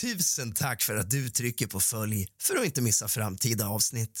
Tusen tack för att du trycker på följ för att inte missa framtida avsnitt.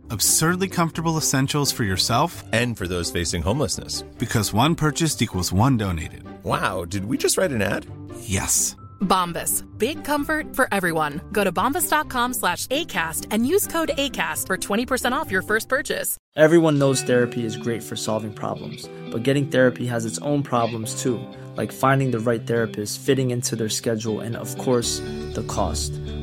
Absurdly comfortable essentials for yourself and for those facing homelessness. Because one purchased equals one donated. Wow, did we just write an ad? Yes. Bombas. Big comfort for everyone. Go to bombas.com slash ACAST and use code ACAST for 20% off your first purchase. Everyone knows therapy is great for solving problems, but getting therapy has its own problems too, like finding the right therapist, fitting into their schedule, and of course, the cost.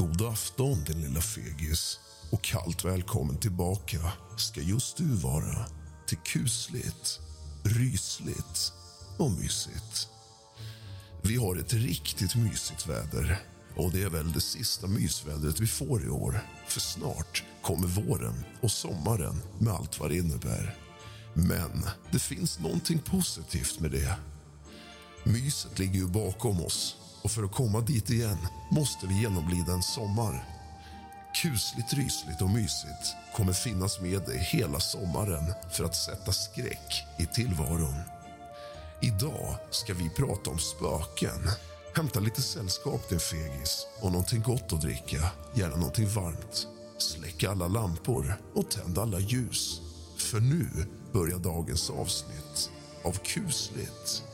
God afton, din lilla fegis. Och kallt välkommen tillbaka ska just du vara till kusligt, rysligt och mysigt. Vi har ett riktigt mysigt väder och det är väl det sista mysvädret vi får i år. För snart kommer våren och sommaren med allt vad det innebär. Men det finns någonting positivt med det. Myset ligger ju bakom oss och för att komma dit igen måste vi genomlida en sommar. Kusligt, rysligt och mysigt kommer finnas med dig hela sommaren för att sätta skräck i tillvaron. Idag ska vi prata om spöken. Hämta lite sällskap, din fegis, och någonting gott att dricka. Gärna någonting varmt. Släck alla lampor och tänd alla ljus. För nu börjar dagens avsnitt av kusligt,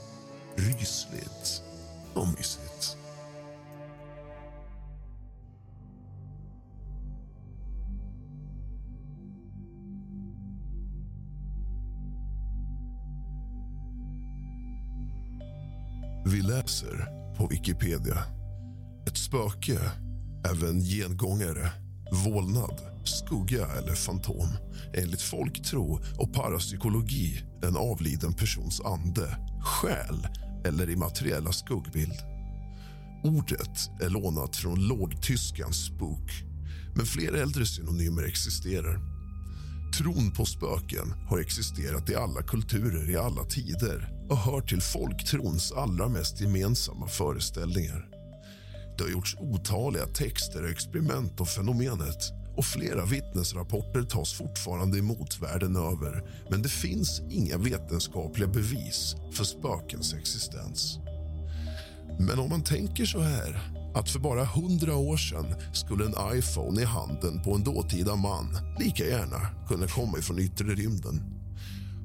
rysligt och mysigt. Vi läser på Wikipedia. Ett spöke, även gengångare, vålnad, skugga eller fantom enligt folktro och parapsykologi en avliden persons ande, själ eller immateriella skuggbild. Ordet är lånat från lågtyskans spook, men fler äldre synonymer existerar. Tron på spöken har existerat i alla kulturer i alla tider och hör till folktrons allra mest gemensamma föreställningar. Det har gjorts otaliga texter och experiment om fenomenet och flera vittnesrapporter tas fortfarande emot världen över men det finns inga vetenskapliga bevis för spökens existens. Men om man tänker så här att för bara hundra år sedan skulle en iPhone i handen på en dåtida man lika gärna kunna komma ifrån yttre rymden.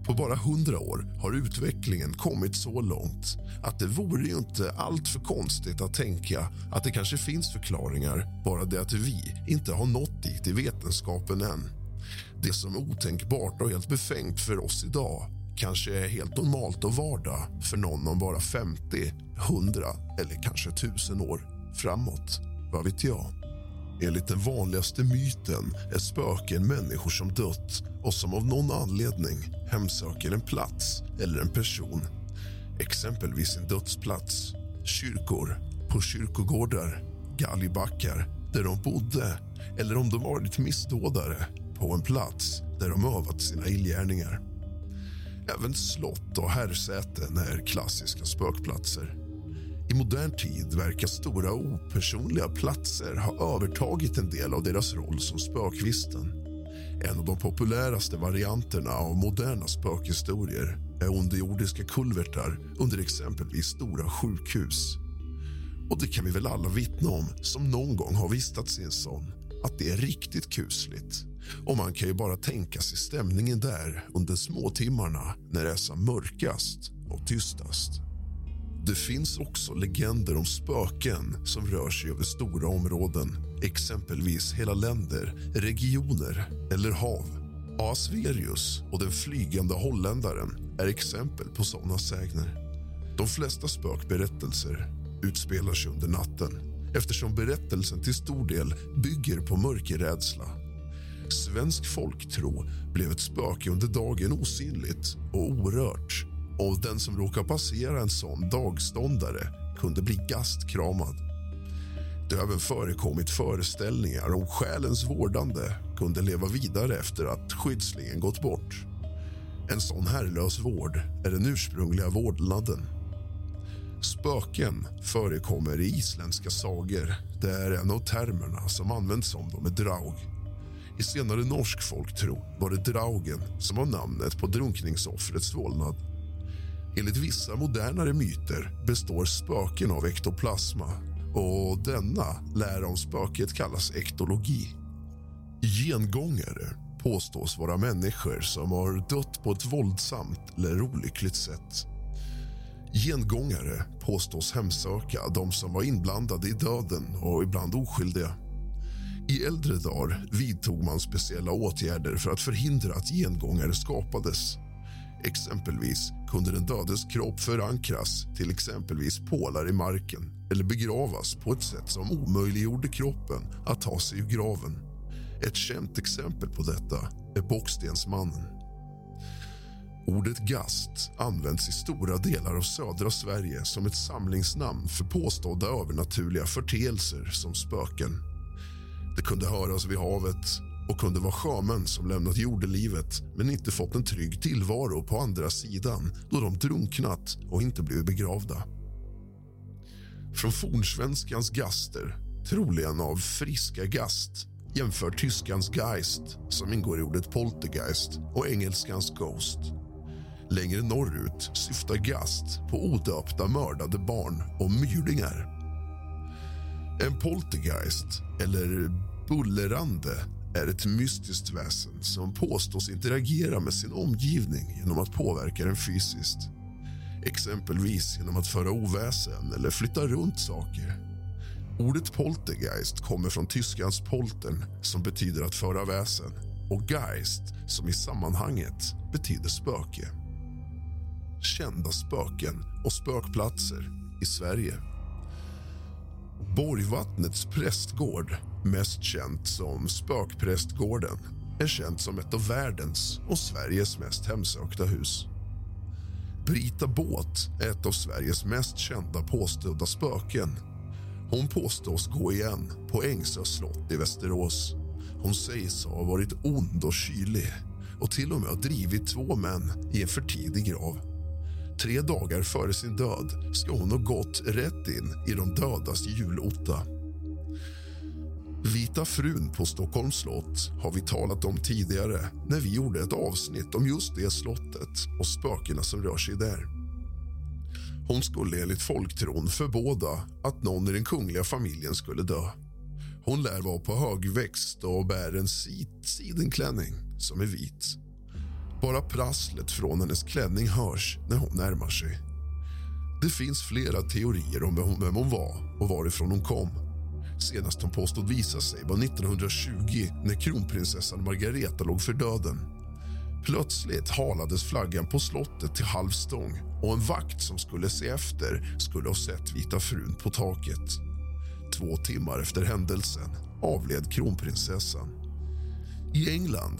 På bara hundra år har utvecklingen kommit så långt att det vore ju inte allt för konstigt att tänka att det kanske finns förklaringar bara det att vi inte har nått dit i vetenskapen än. Det som är otänkbart och helt befängt för oss idag kanske är helt normalt och vardag för någon om bara 50, 100 eller kanske 1000 år framåt. Vad vet jag? Enligt den vanligaste myten är spöken människor som dött och som av någon anledning hemsöker en plats eller en person. Exempelvis en dödsplats, kyrkor, på kyrkogårdar, galgbackar där de bodde eller om de varit missdådare på en plats där de övat sina illgärningar. Även slott och herrsäten är klassiska spökplatser. I modern tid verkar stora opersonliga platser ha övertagit en del av deras roll som spökvisten. En av de populäraste varianterna av moderna spökhistorier är underjordiska kulvertar under exempelvis stora sjukhus. Och det kan vi väl alla vittna om som någon gång har vistats i en sån, att det är riktigt kusligt. Och man kan ju bara tänka sig stämningen där under småtimmarna när det är som mörkast och tystast. Det finns också legender om spöken som rör sig över stora områden exempelvis hela länder, regioner eller hav. Asverius och den flygande holländaren är exempel på såna sägner. De flesta spökberättelser utspelar sig under natten eftersom berättelsen till stor del bygger på mörkerrädsla. Svensk folktro blev ett spöke under dagen osynligt och orört och den som råkar passera en sån dagståndare kunde bli gastkramad. Det har även förekommit föreställningar om själens vårdande kunde leva vidare efter att skyddslingen gått bort. En sån herrlös vård är den ursprungliga vårdnaden. Spöken förekommer i isländska sagor. Det är en av termerna som används om dem är draug. I senare norsk folktro var det draugen som var namnet på drunkningsoffrets vålnad. Enligt vissa modernare myter består spöken av ektoplasma och denna lära om spöket kallas ektologi. Gengångare påstås vara människor som har dött på ett våldsamt eller olyckligt sätt. Gengångare påstås hemsöka de som var inblandade i döden och ibland oskyldiga. I äldre dagar vidtog man speciella åtgärder för att förhindra att gengångare skapades. Exempelvis kunde den dödes kropp förankras till exempelvis pålar i marken eller begravas på ett sätt som omöjliggjorde kroppen att ta sig ur graven. Ett känt exempel på detta är Bockstensmannen. Ordet gast används i stora delar av södra Sverige som ett samlingsnamn för påstådda övernaturliga förteelser som spöken. Det kunde höras vid havet och kunde vara sjömän som lämnat jordelivet men inte fått en trygg tillvaro på andra sidan då de drunknat och inte blivit begravda. Från fornsvenskans gaster, troligen av friska gast jämför tyskans Geist, som ingår i ordet poltergeist, och engelskans Ghost. Längre norrut syftar Gast på odöpta mördade barn och myrdingar. En poltergeist, eller bullerande är ett mystiskt väsen som påstås interagera med sin omgivning genom att påverka den fysiskt. Exempelvis genom att föra oväsen eller flytta runt saker. Ordet poltergeist kommer från tyskans poltern som betyder att föra väsen och geist som i sammanhanget betyder spöke. Kända spöken och spökplatser i Sverige. Borgvattnets prästgård, mest känt som Spökprästgården är känt som ett av världens och Sveriges mest hemsökta hus. Brita Båt är ett av Sveriges mest kända påstådda spöken. Hon påstås gå igen på Ängsö slott i Västerås. Hon sägs ha varit ond och kylig och till och med ha drivit två män i en för tidig grav. Tre dagar före sin död ska hon ha gått rätt in i de dödas julotta. Vita frun på Stockholms slott har vi talat om tidigare när vi gjorde ett avsnitt om just det slottet och spökena som rör sig där. Hon skulle enligt folktron förbåda att någon i den kungliga familjen skulle dö. Hon lär vara på högväxt och bär en sidenklänning som är vit. Bara prasslet från hennes klänning hörs när hon närmar sig. Det finns flera teorier om vem hon var och varifrån hon kom. Senast hon påstod visa sig var 1920 när kronprinsessan Margareta låg för döden. Plötsligt halades flaggan på slottet till halvstång och en vakt som skulle se efter skulle ha sett Vita frun på taket. Två timmar efter händelsen avled kronprinsessan. I England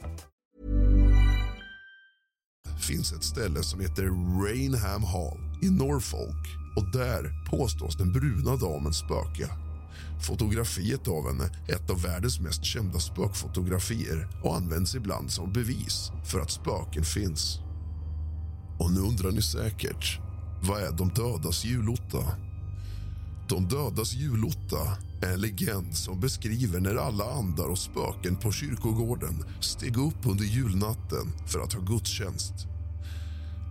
finns ett ställe som heter Rainham Hall i Norfolk och där påstås den bruna damen spöka. Fotografiet av henne är ett av världens mest kända spökfotografier och används ibland som bevis för att spöken finns. Och nu undrar ni säkert, vad är de dödas julotta? De dödas julotta är en legend som beskriver när alla andar och spöken på kyrkogården steg upp under julnatten för att ha gudstjänst.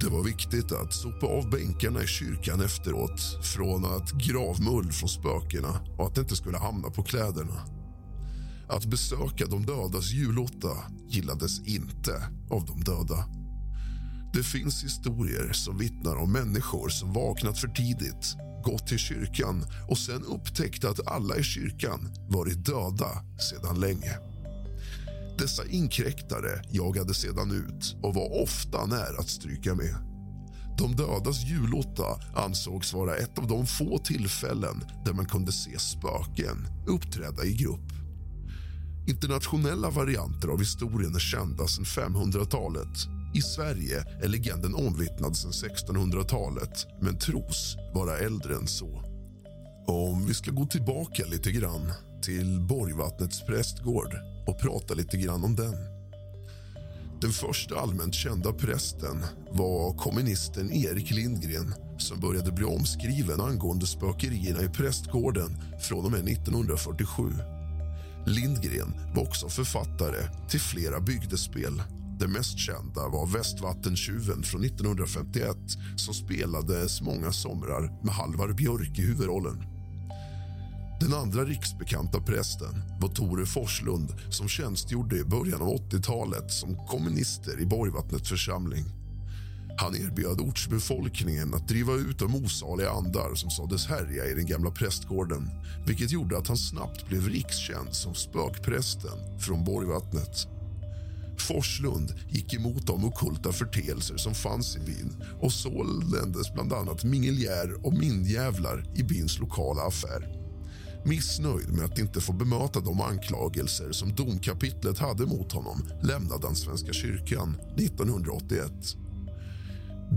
Det var viktigt att sopa av bänkarna i kyrkan efteråt från att gravmull från spökena och att det inte skulle hamna på kläderna. Att besöka de dödas julotta gillades inte av de döda. Det finns historier som vittnar om människor som vaknat för tidigt gått till kyrkan och sen upptäckt att alla i kyrkan varit döda sedan länge. Dessa inkräktare jagade sedan ut och var ofta nära att stryka med. De dödas julotta ansågs vara ett av de få tillfällen där man kunde se spöken uppträda i grupp. Internationella varianter av historien är kända sedan 500-talet. I Sverige är legenden omvittnad sedan 1600-talet men tros vara äldre än så. Om vi ska gå tillbaka lite grann till Borgvattnets prästgård och prata lite grann om den. Den första allmänt kända prästen var kommunisten Erik Lindgren som började bli omskriven angående spökerierna i prästgården från och med 1947. Lindgren var också författare till flera bygdespel. Det mest kända var Västvattentjuven från 1951 som spelades många somrar med Halvar Björk i huvudrollen. Den andra riksbekanta prästen var Tore Forslund som tjänstgjorde i början av 80-talet som kommunister i Borgvattnets församling. Han erbjöd ortsbefolkningen att driva ut de osaliga andar som sades härja i den gamla prästgården vilket gjorde att han snabbt blev rikskänd som spökprästen från Borgvattnet. Forslund gick emot de okulta förteelser som fanns i byn och såldes bland annat mingeljär och mindjävlar i byns lokala affär. Missnöjd med att inte få bemöta de anklagelser som domkapitlet hade mot honom lämnade han Svenska kyrkan 1981.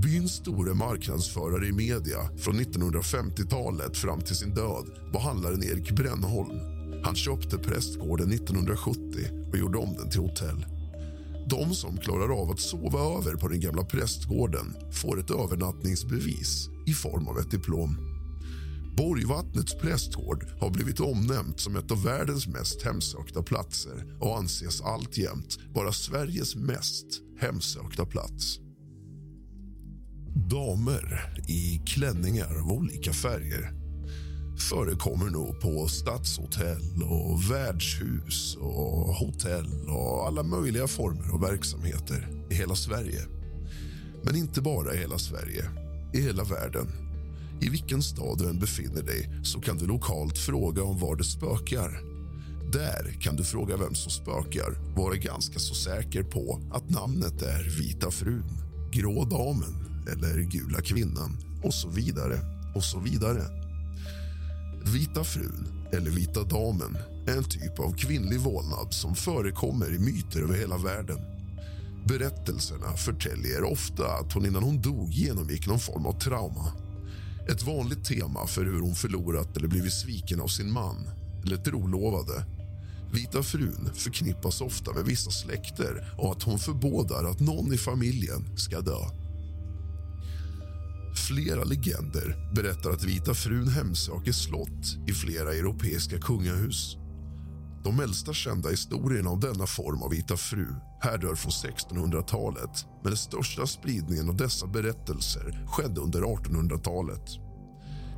Byns store marknadsförare i media från 1950-talet fram till sin död var handlaren Erik Brännholm. Han köpte prästgården 1970 och gjorde om den till hotell. De som klarar av att sova över på den gamla prästgården får ett övernattningsbevis i form av ett diplom. Borgvattnets prästgård har blivit omnämnt som ett av världens mest hemsökta platser och anses alltjämt vara Sveriges mest hemsökta plats. Damer i klänningar av olika färger förekommer nog på stadshotell och värdshus och hotell och alla möjliga former av verksamheter i hela Sverige. Men inte bara i hela Sverige, i hela världen. I vilken stad du än befinner dig så kan du lokalt fråga om var det spökar. Där kan du fråga vem som spökar vara ganska så säker på att namnet är Vita frun, Grå damen eller Gula kvinnan och så vidare och så vidare. Vita frun, eller Vita damen, är en typ av kvinnlig vålnad som förekommer i myter över hela världen. Berättelserna förtäljer ofta att hon innan hon dog genomgick någon form av trauma. Ett vanligt tema för hur hon förlorat eller blivit sviken av sin man eller trolovade. Vita frun förknippas ofta med vissa släkter och att hon förbådar att någon i familjen ska dö. Flera legender berättar att Vita frun hemsöker slott i flera europeiska kungahus. De äldsta kända historierna om denna form av Vita fru härrör från 1600-talet men den största spridningen av dessa berättelser skedde under 1800-talet.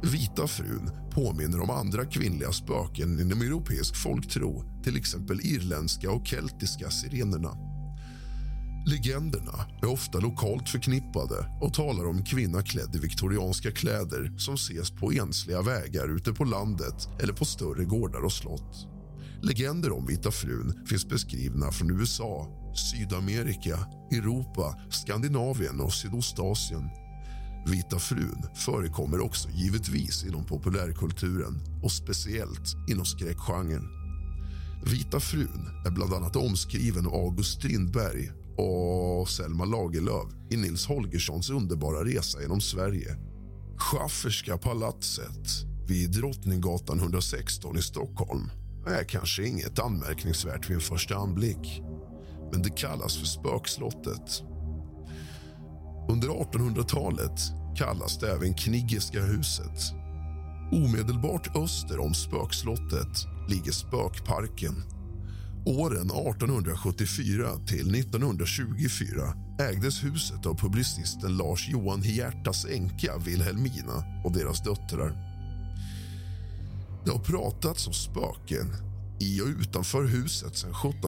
Vita frun påminner om andra kvinnliga spöken inom europeisk folktro till exempel irländska och keltiska sirenerna. Legenderna är ofta lokalt förknippade och talar om en kvinna klädd i viktorianska kläder som ses på ensliga vägar ute på landet eller på större gårdar och slott. Legender om Vita frun finns beskrivna från USA, Sydamerika, Europa, Skandinavien och Sydostasien. Vita frun förekommer också givetvis inom populärkulturen och speciellt inom skräckgenren. Vita frun är bland annat omskriven av August Strindberg och Selma Lagerlöf i Nils Holgerssons underbara resa genom Sverige. Schafferska palatset vid Drottninggatan 116 i Stockholm är kanske inget anmärkningsvärt vid en första anblick. Men det kallas för spökslottet. Under 1800-talet kallas det även Kniggeska huset. Omedelbart öster om spökslottet ligger Spökparken. Åren 1874 till 1924 ägdes huset av publicisten Lars Johan Hiertas änka Wilhelmina och deras döttrar. Det har pratats om spöken i och utanför huset sedan 17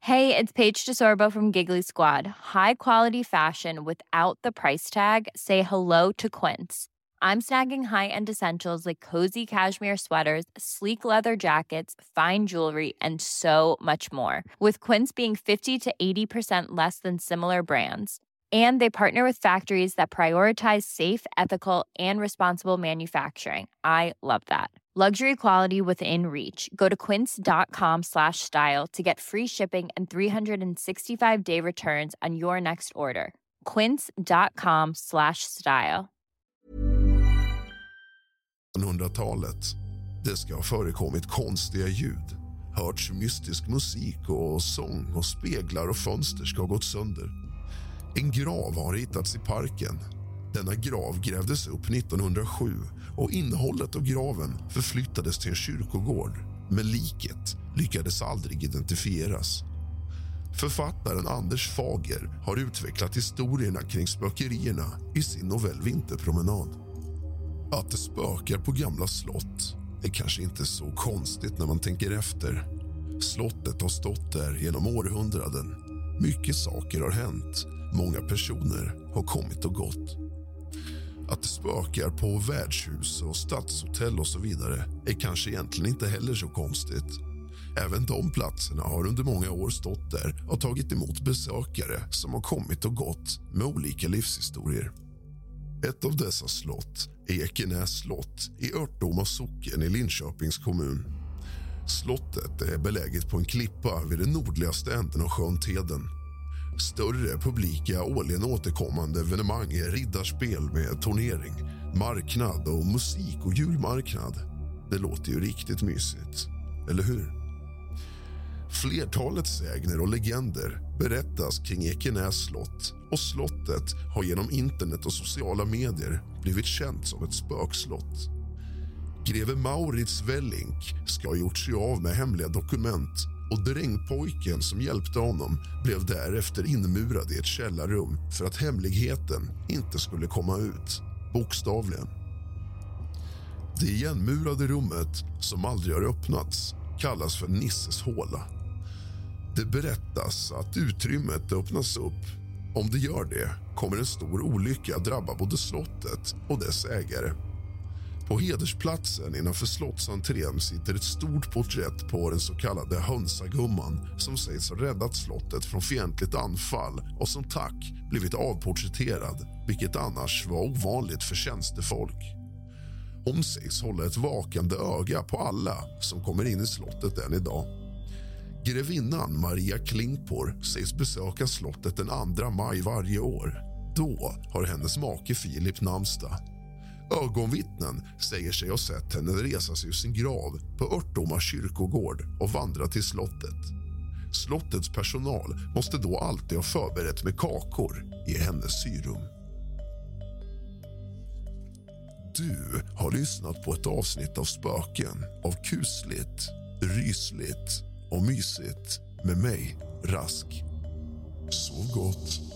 Hey, it's Paige DeSorbo from Giggly Squad. High quality fashion without the price tag. Say hello to Quince. I'm snagging high-end essentials like cozy cashmere sweaters, sleek leather jackets, fine jewelry, and so much more. With Quince being 50 to 80% less than similar brands. And they partner with factories that prioritize safe, ethical, and responsible manufacturing. I love that. Luxury quality within reach. Go to quince.com slash style to get free shipping and 365 day returns on your next order. Quince.com slash style. 1800-talet. Det ska ha förekommit konstiga ljud, hörts mystisk musik och sång och speglar och fönster ska ha gått sönder. En grav har hittats i parken. Denna grav grävdes upp 1907 och innehållet av graven förflyttades till en kyrkogård men liket lyckades aldrig identifieras. Författaren Anders Fager har utvecklat historierna kring spökerierna i sin novell Vinterpromenad. Att det spökar på gamla slott är kanske inte så konstigt när man tänker efter. Slottet har stått där genom århundraden. Mycket saker har hänt. Många personer har kommit och gått. Att det spökar på värdshus och stadshotell och så vidare är kanske egentligen inte heller så konstigt. Även de platserna har under många år stått där och tagit emot besökare som har kommit och gått med olika livshistorier. Ett av dessa slott är Ekenäs slott i Örtdoma socken i Linköpings kommun. Slottet är beläget på en klippa vid den nordligaste änden av sjön Teden. Större publika årligen återkommande evenemang är riddarspel med turnering, marknad och musik och julmarknad. Det låter ju riktigt mysigt, eller hur? Flertalet sägner och legender berättas kring Ekenäs slott och slottet har genom internet och sociala medier blivit känt som ett spökslott. Greve Maurits Wellink ska ha gjort sig av med hemliga dokument och drängpojken som hjälpte honom blev därefter inmurad i ett källarrum för att hemligheten inte skulle komma ut, bokstavligen. Det igenmurade rummet, som aldrig har öppnats, kallas för Nisses håla. Det berättas att utrymmet öppnas upp. Om det gör det kommer en stor olycka drabba både slottet och dess ägare. På hedersplatsen innanför slottsentrén sitter ett stort porträtt på den så kallade hönsagumman som sägs ha räddat slottet från fientligt anfall och som tack blivit avporträtterad, vilket annars var ovanligt för tjänstefolk. Hon sägs hålla ett vakande öga på alla som kommer in i slottet än idag. Grevinnan Maria Klingpor sägs besöka slottet den 2 maj varje år. Då har hennes make Filip namnsdag. Ögonvittnen säger sig ha sett henne resa sig ur sin grav på Örtoma kyrkogård och vandra till slottet. Slottets personal måste då alltid ha förberett med kakor i hennes syrum. Du har lyssnat på ett avsnitt av Spöken av kusligt, rysligt och mysigt med mig, Rask. Sov gott.